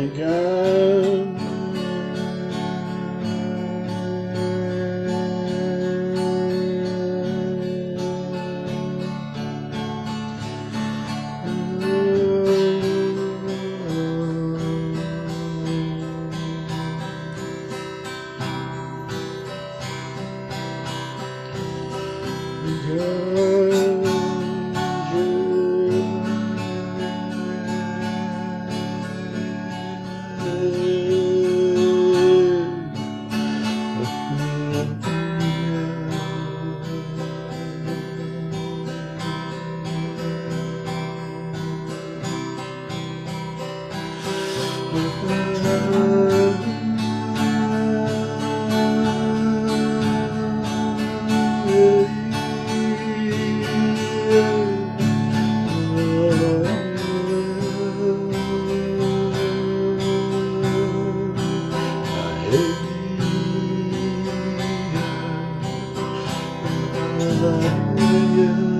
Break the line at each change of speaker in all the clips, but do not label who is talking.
again. never you.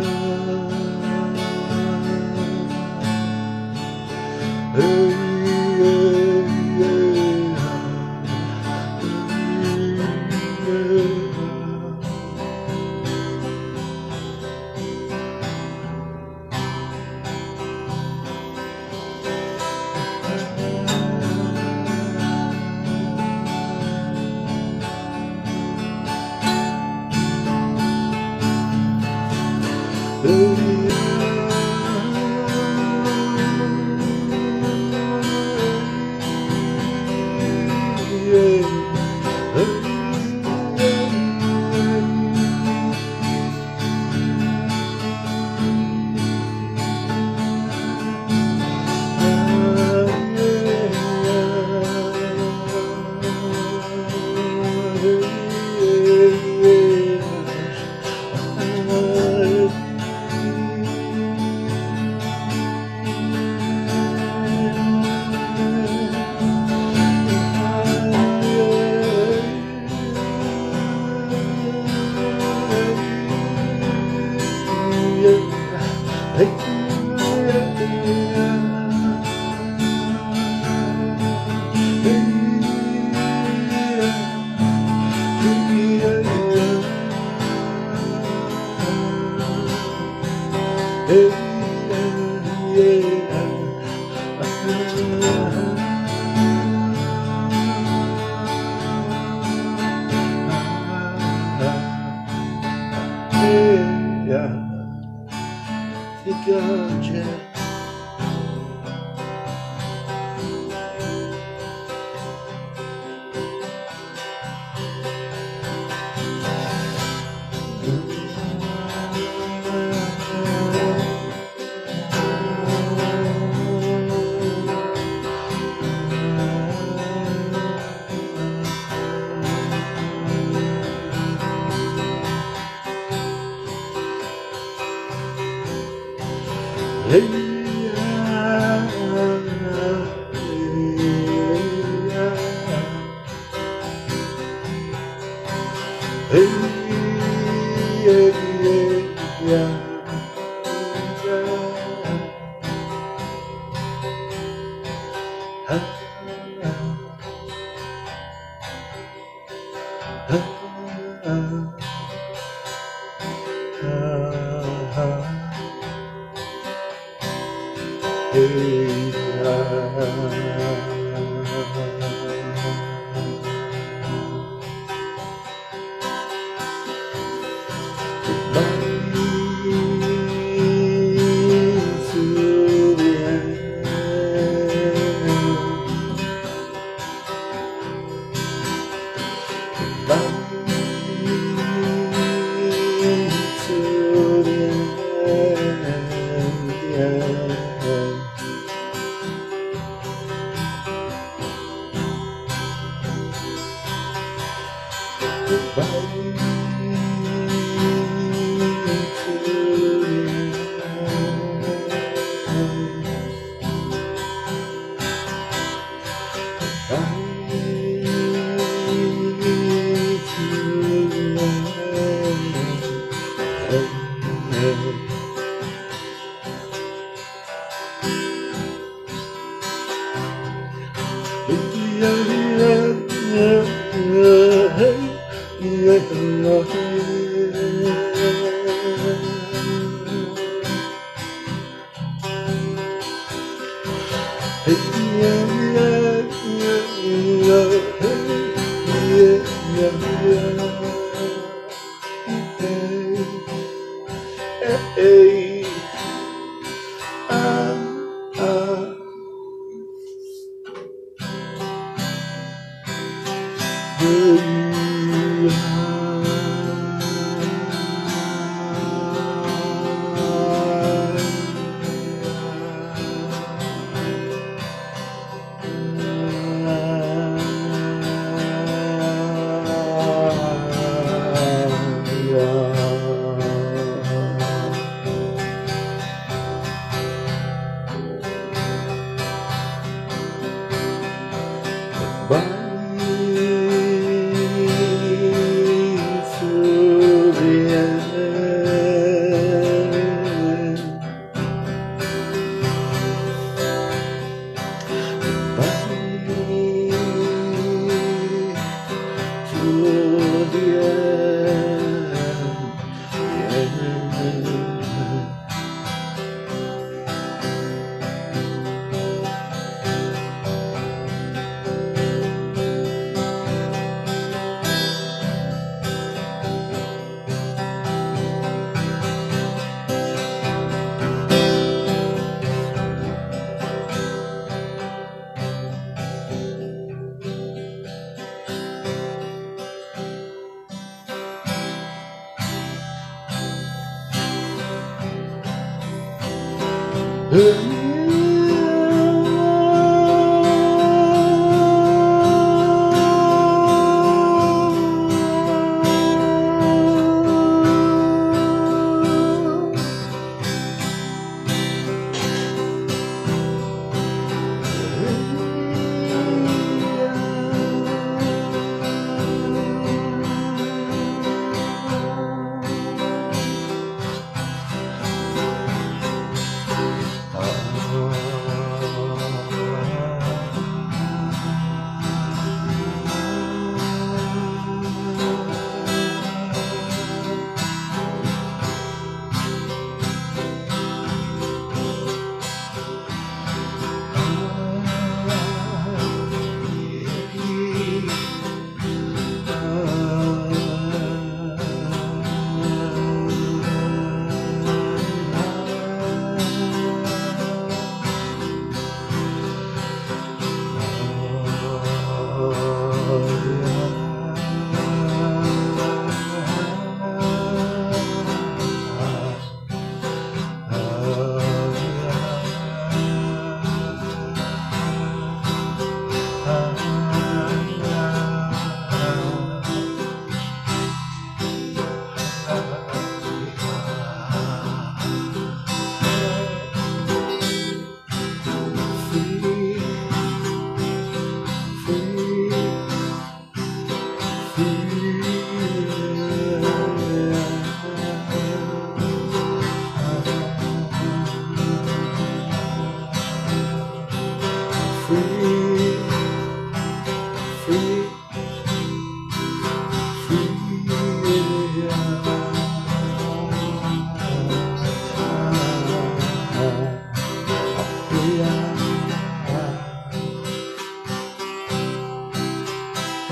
yeah. Think of you.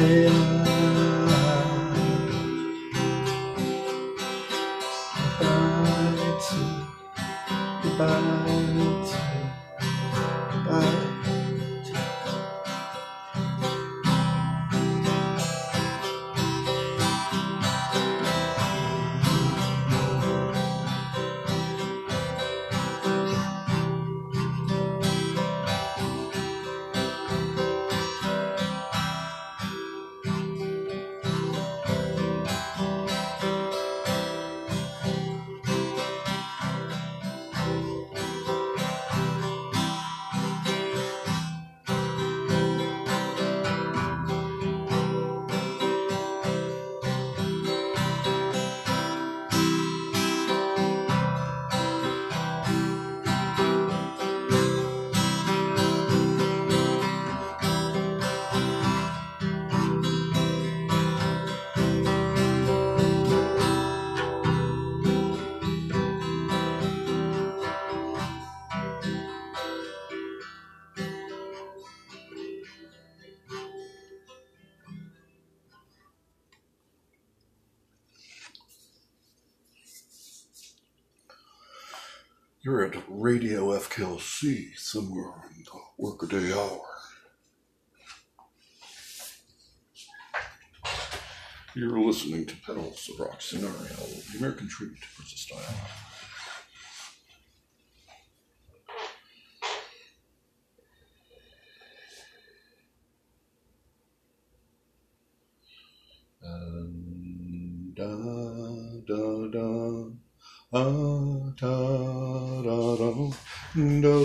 Yeah. see somewhere in the workaday hour. You're listening to Petals, of Rock Scenario, the American Tribute to Persistile. And da da da, ah, da da da, da.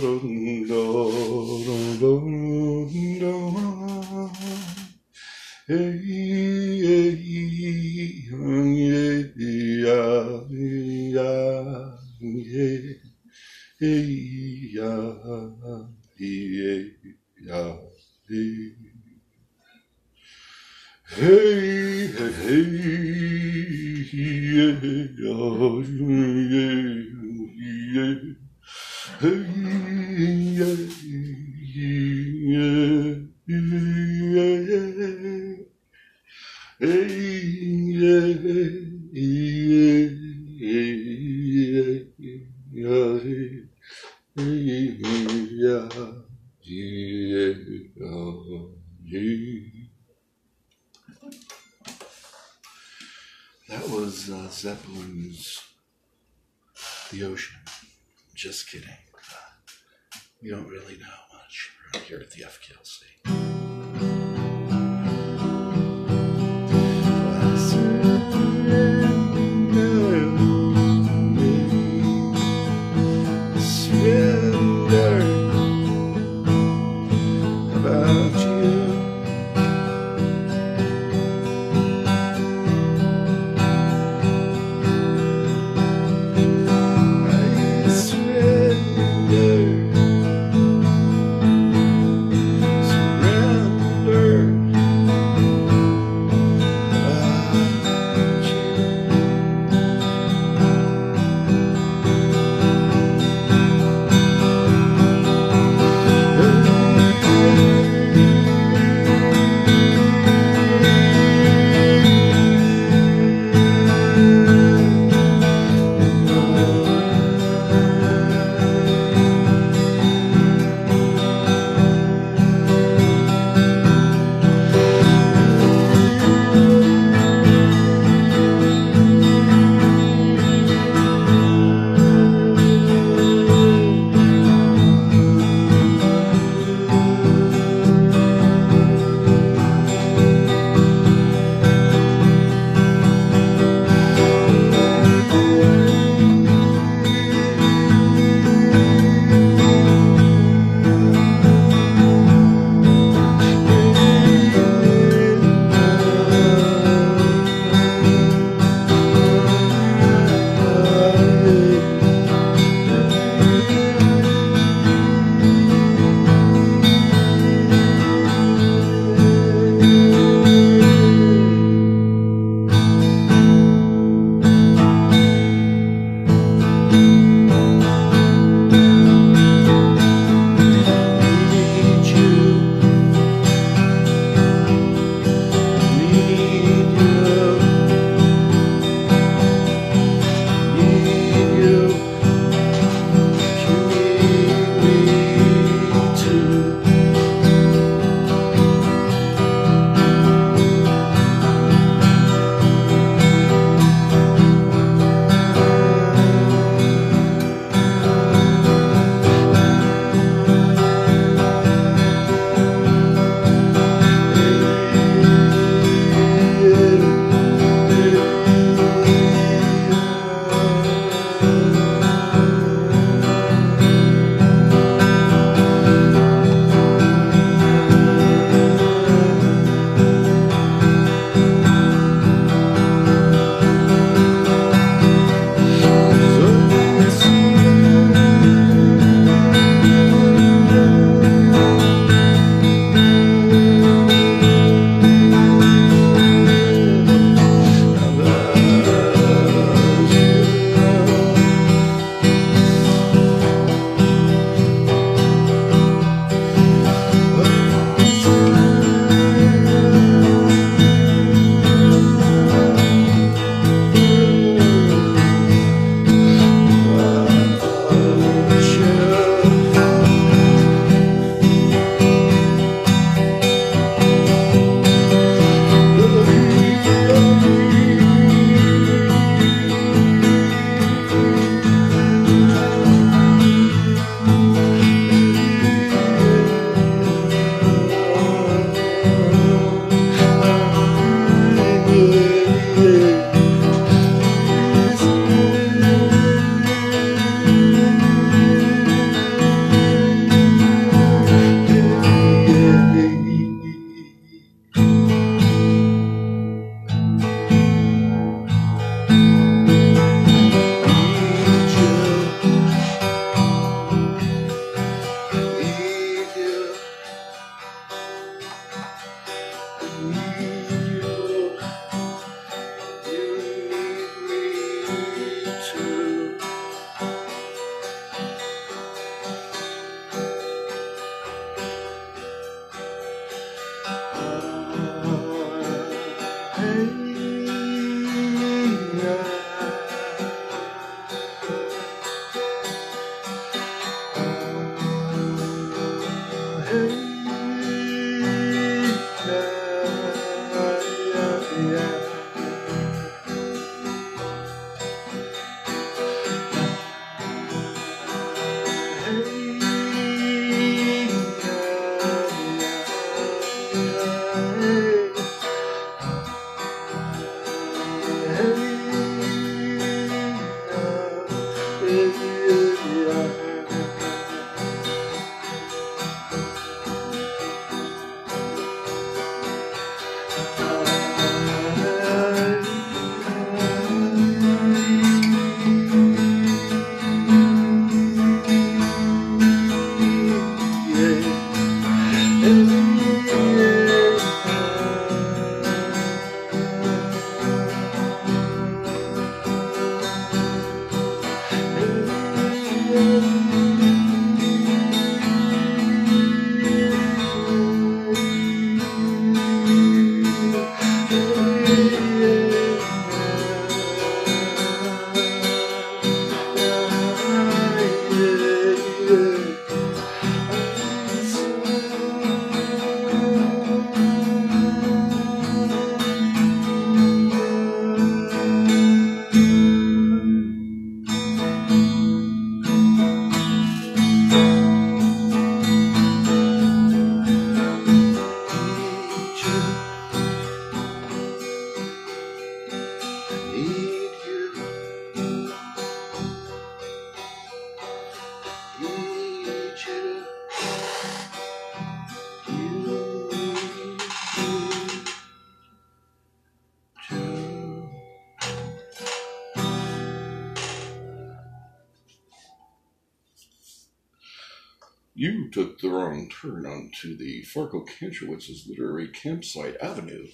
You took the wrong turn onto the Farco Kantrowitz's Literary Campsite Avenue.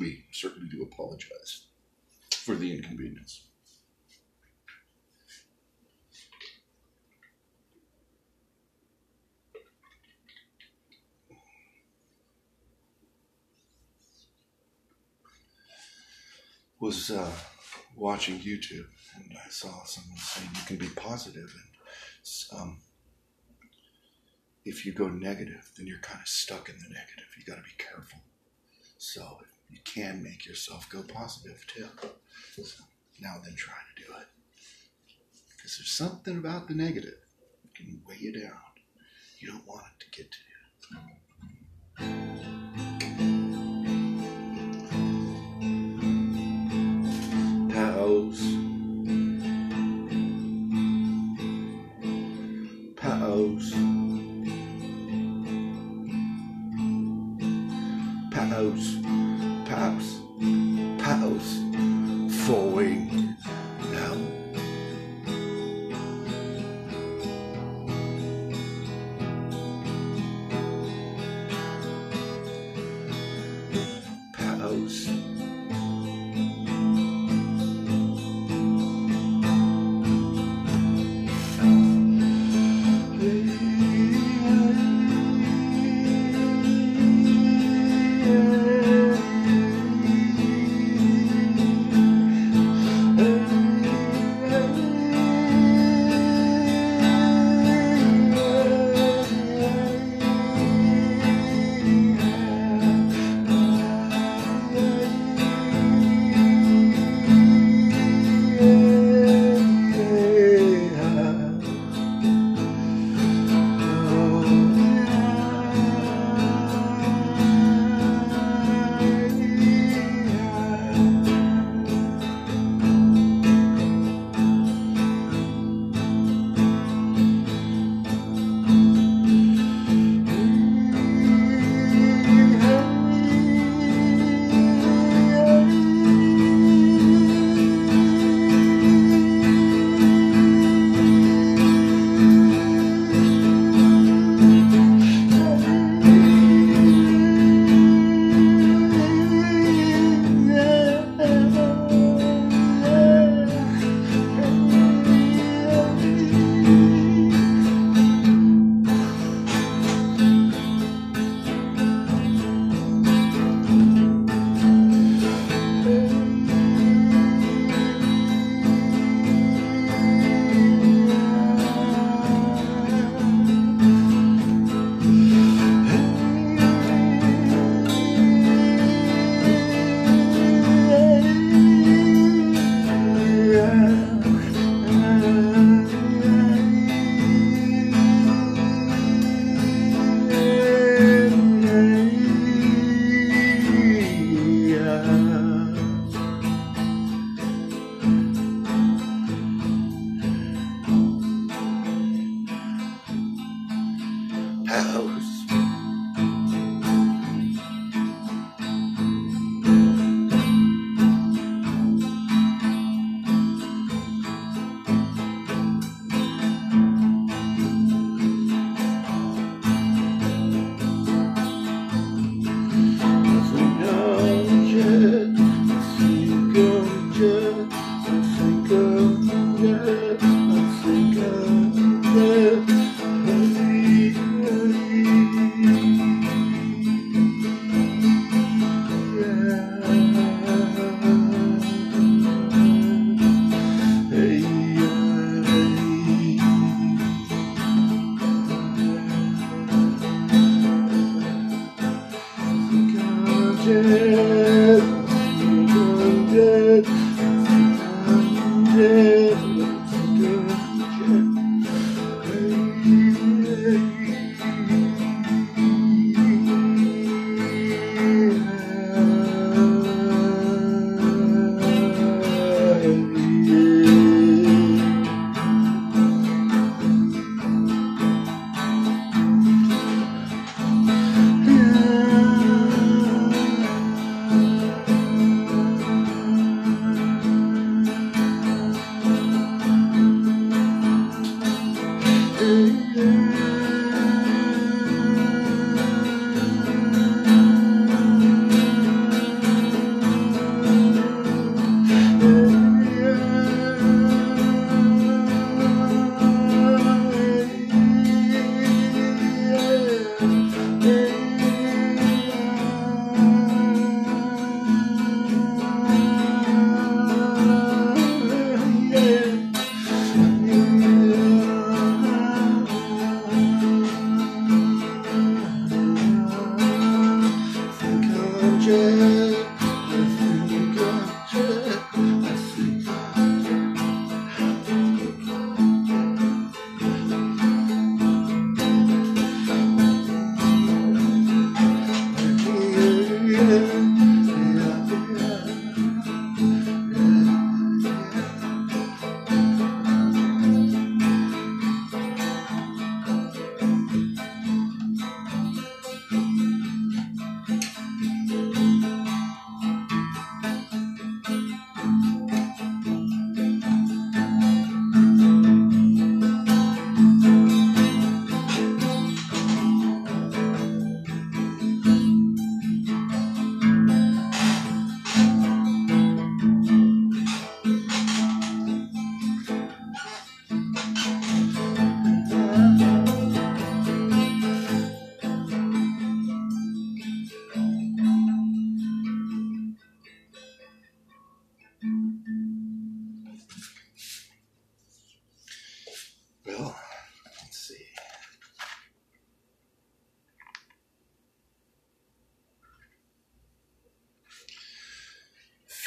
We certainly do apologize for the inconvenience. Was uh, watching YouTube and I saw someone saying you can be positive and um, if you go negative, then you're kind of stuck in the negative. You got to be careful. So you can make yourself go positive too. So now then, try to do it because there's something about the negative that can weigh you down. You don't want it to get to you. Pals. Pals. Pals. Paps. Pals. Falling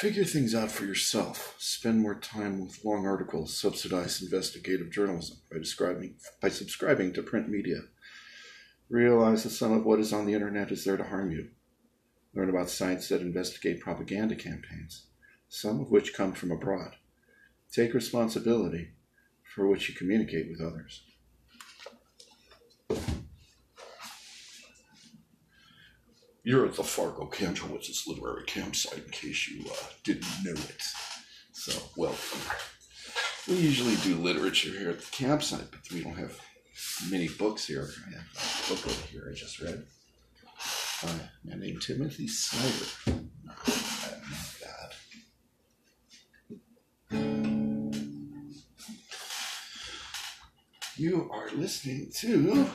Figure things out for yourself. Spend more time with long articles, subsidize investigative journalism by describing by subscribing to print media. Realize that some of what is on the internet is there to harm you. Learn about sites that investigate propaganda campaigns, some of which come from abroad. Take responsibility for which you communicate with others. You're at the Fargo Kantrowitz's literary campsite, in case you uh, didn't know it. So, welcome. We usually do literature here at the campsite, but we don't have many books here. I have a book over here I just read a man named Timothy Snyder. No, not that. You are listening to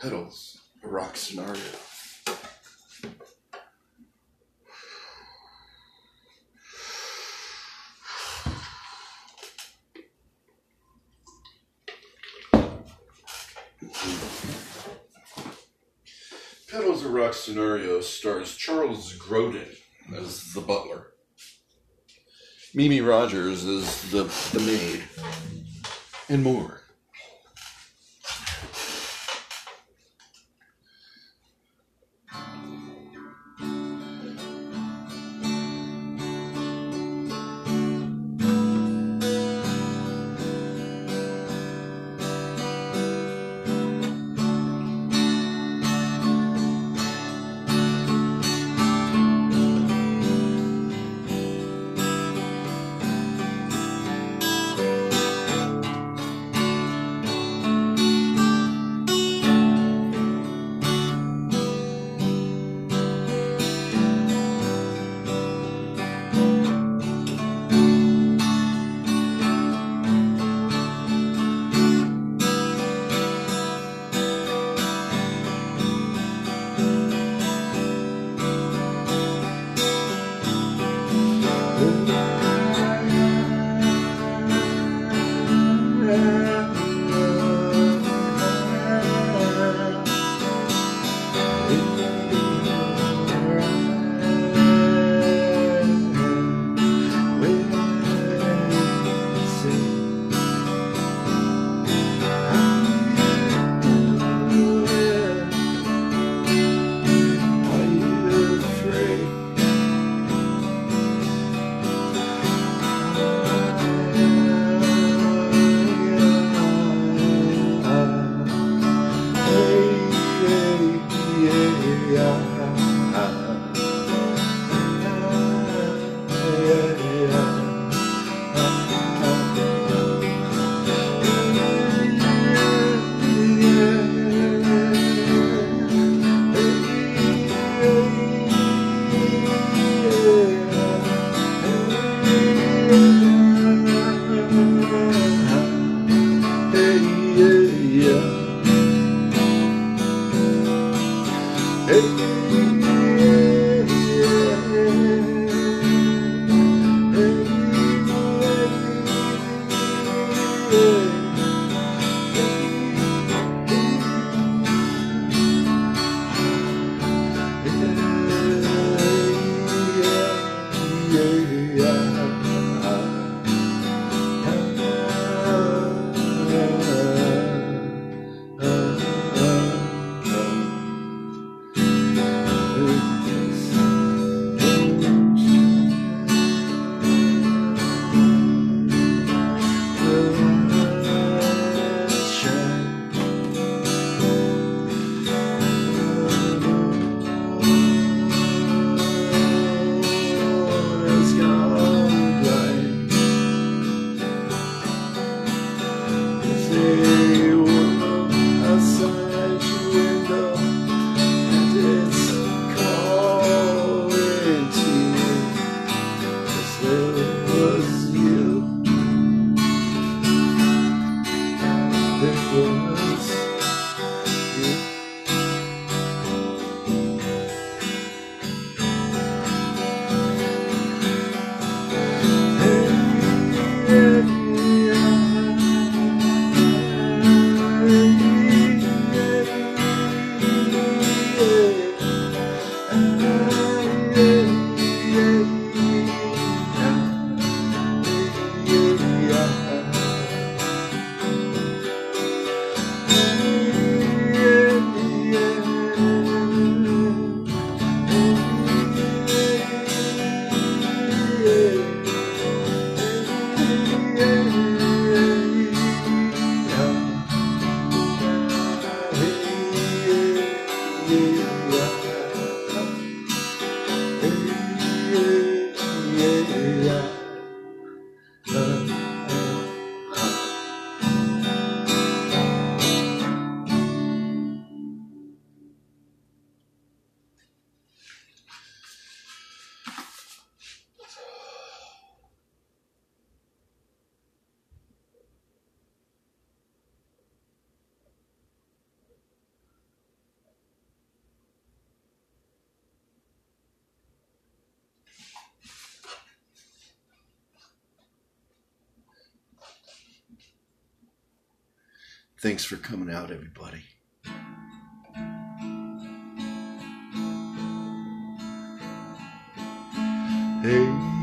Petals, rock scenario. Petals, a rock scenario stars Charles Grodin as the butler. Mimi Rogers as the, the maid and more. Thanks for coming out, everybody. Hey,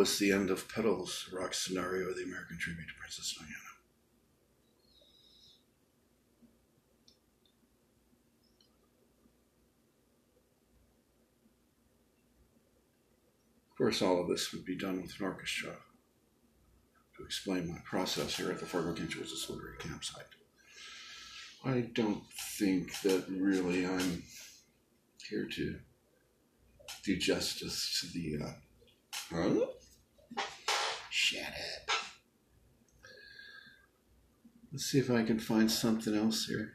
was the end of Petals rock scenario, of the American tribute to Princess Diana. Of course, all of this would be done with an orchestra to explain my process here at the Fargo George's Literary Campsite. I don't think that really I'm here to do justice to the. Uh, huh? Shut up. Let's see if I can find something else here.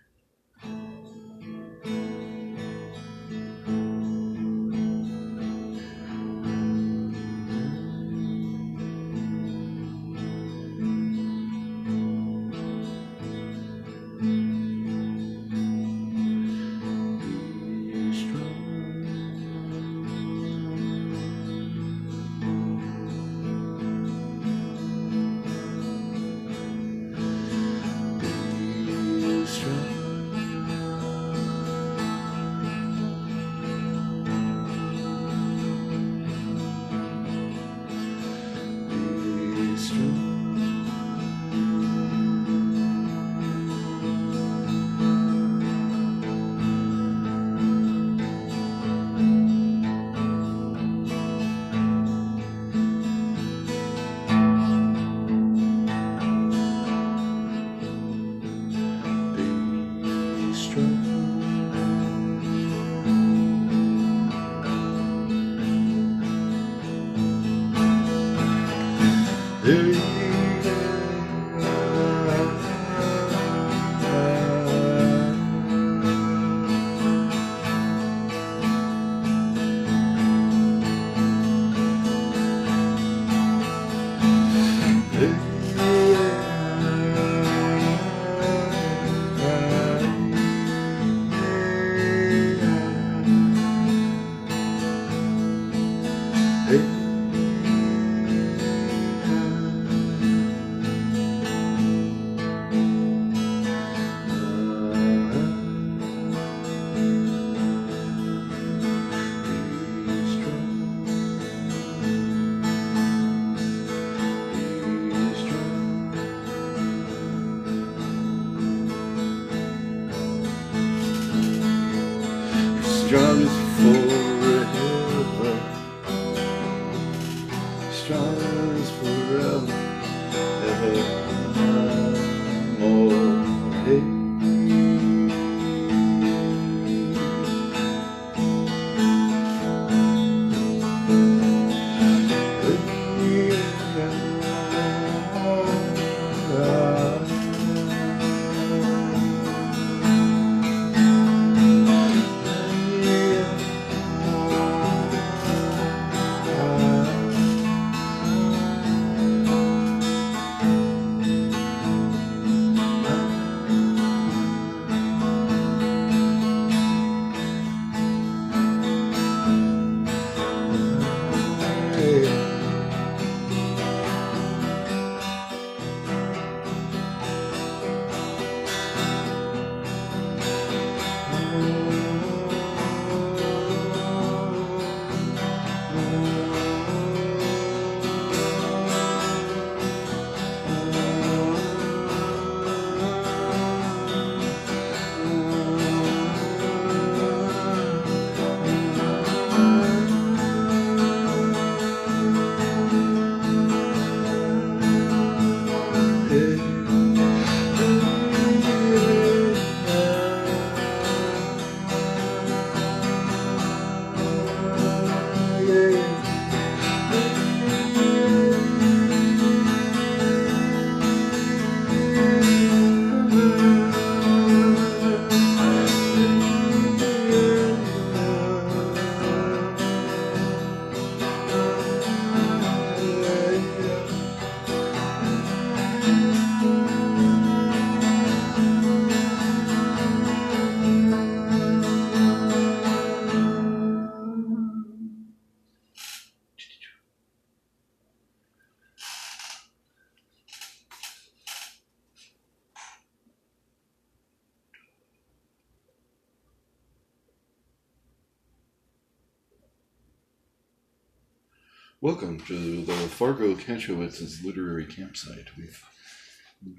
Welcome to the Fargo Kanchowitz's literary campsite. We've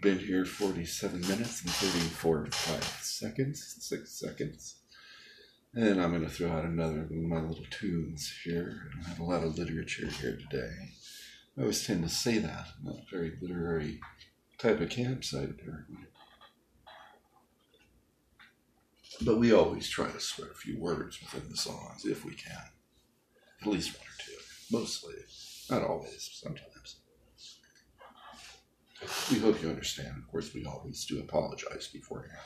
been here 47 minutes and 34 five seconds, six seconds. And I'm going to throw out another of my little tunes here. I have a lot of literature here today. I always tend to say that. Not a very literary type of campsite, apparently. But we always try to spread a few words within the songs if we can. At least one. Mostly. Not always, sometimes. We hope you understand. Of course, we always do apologize beforehand.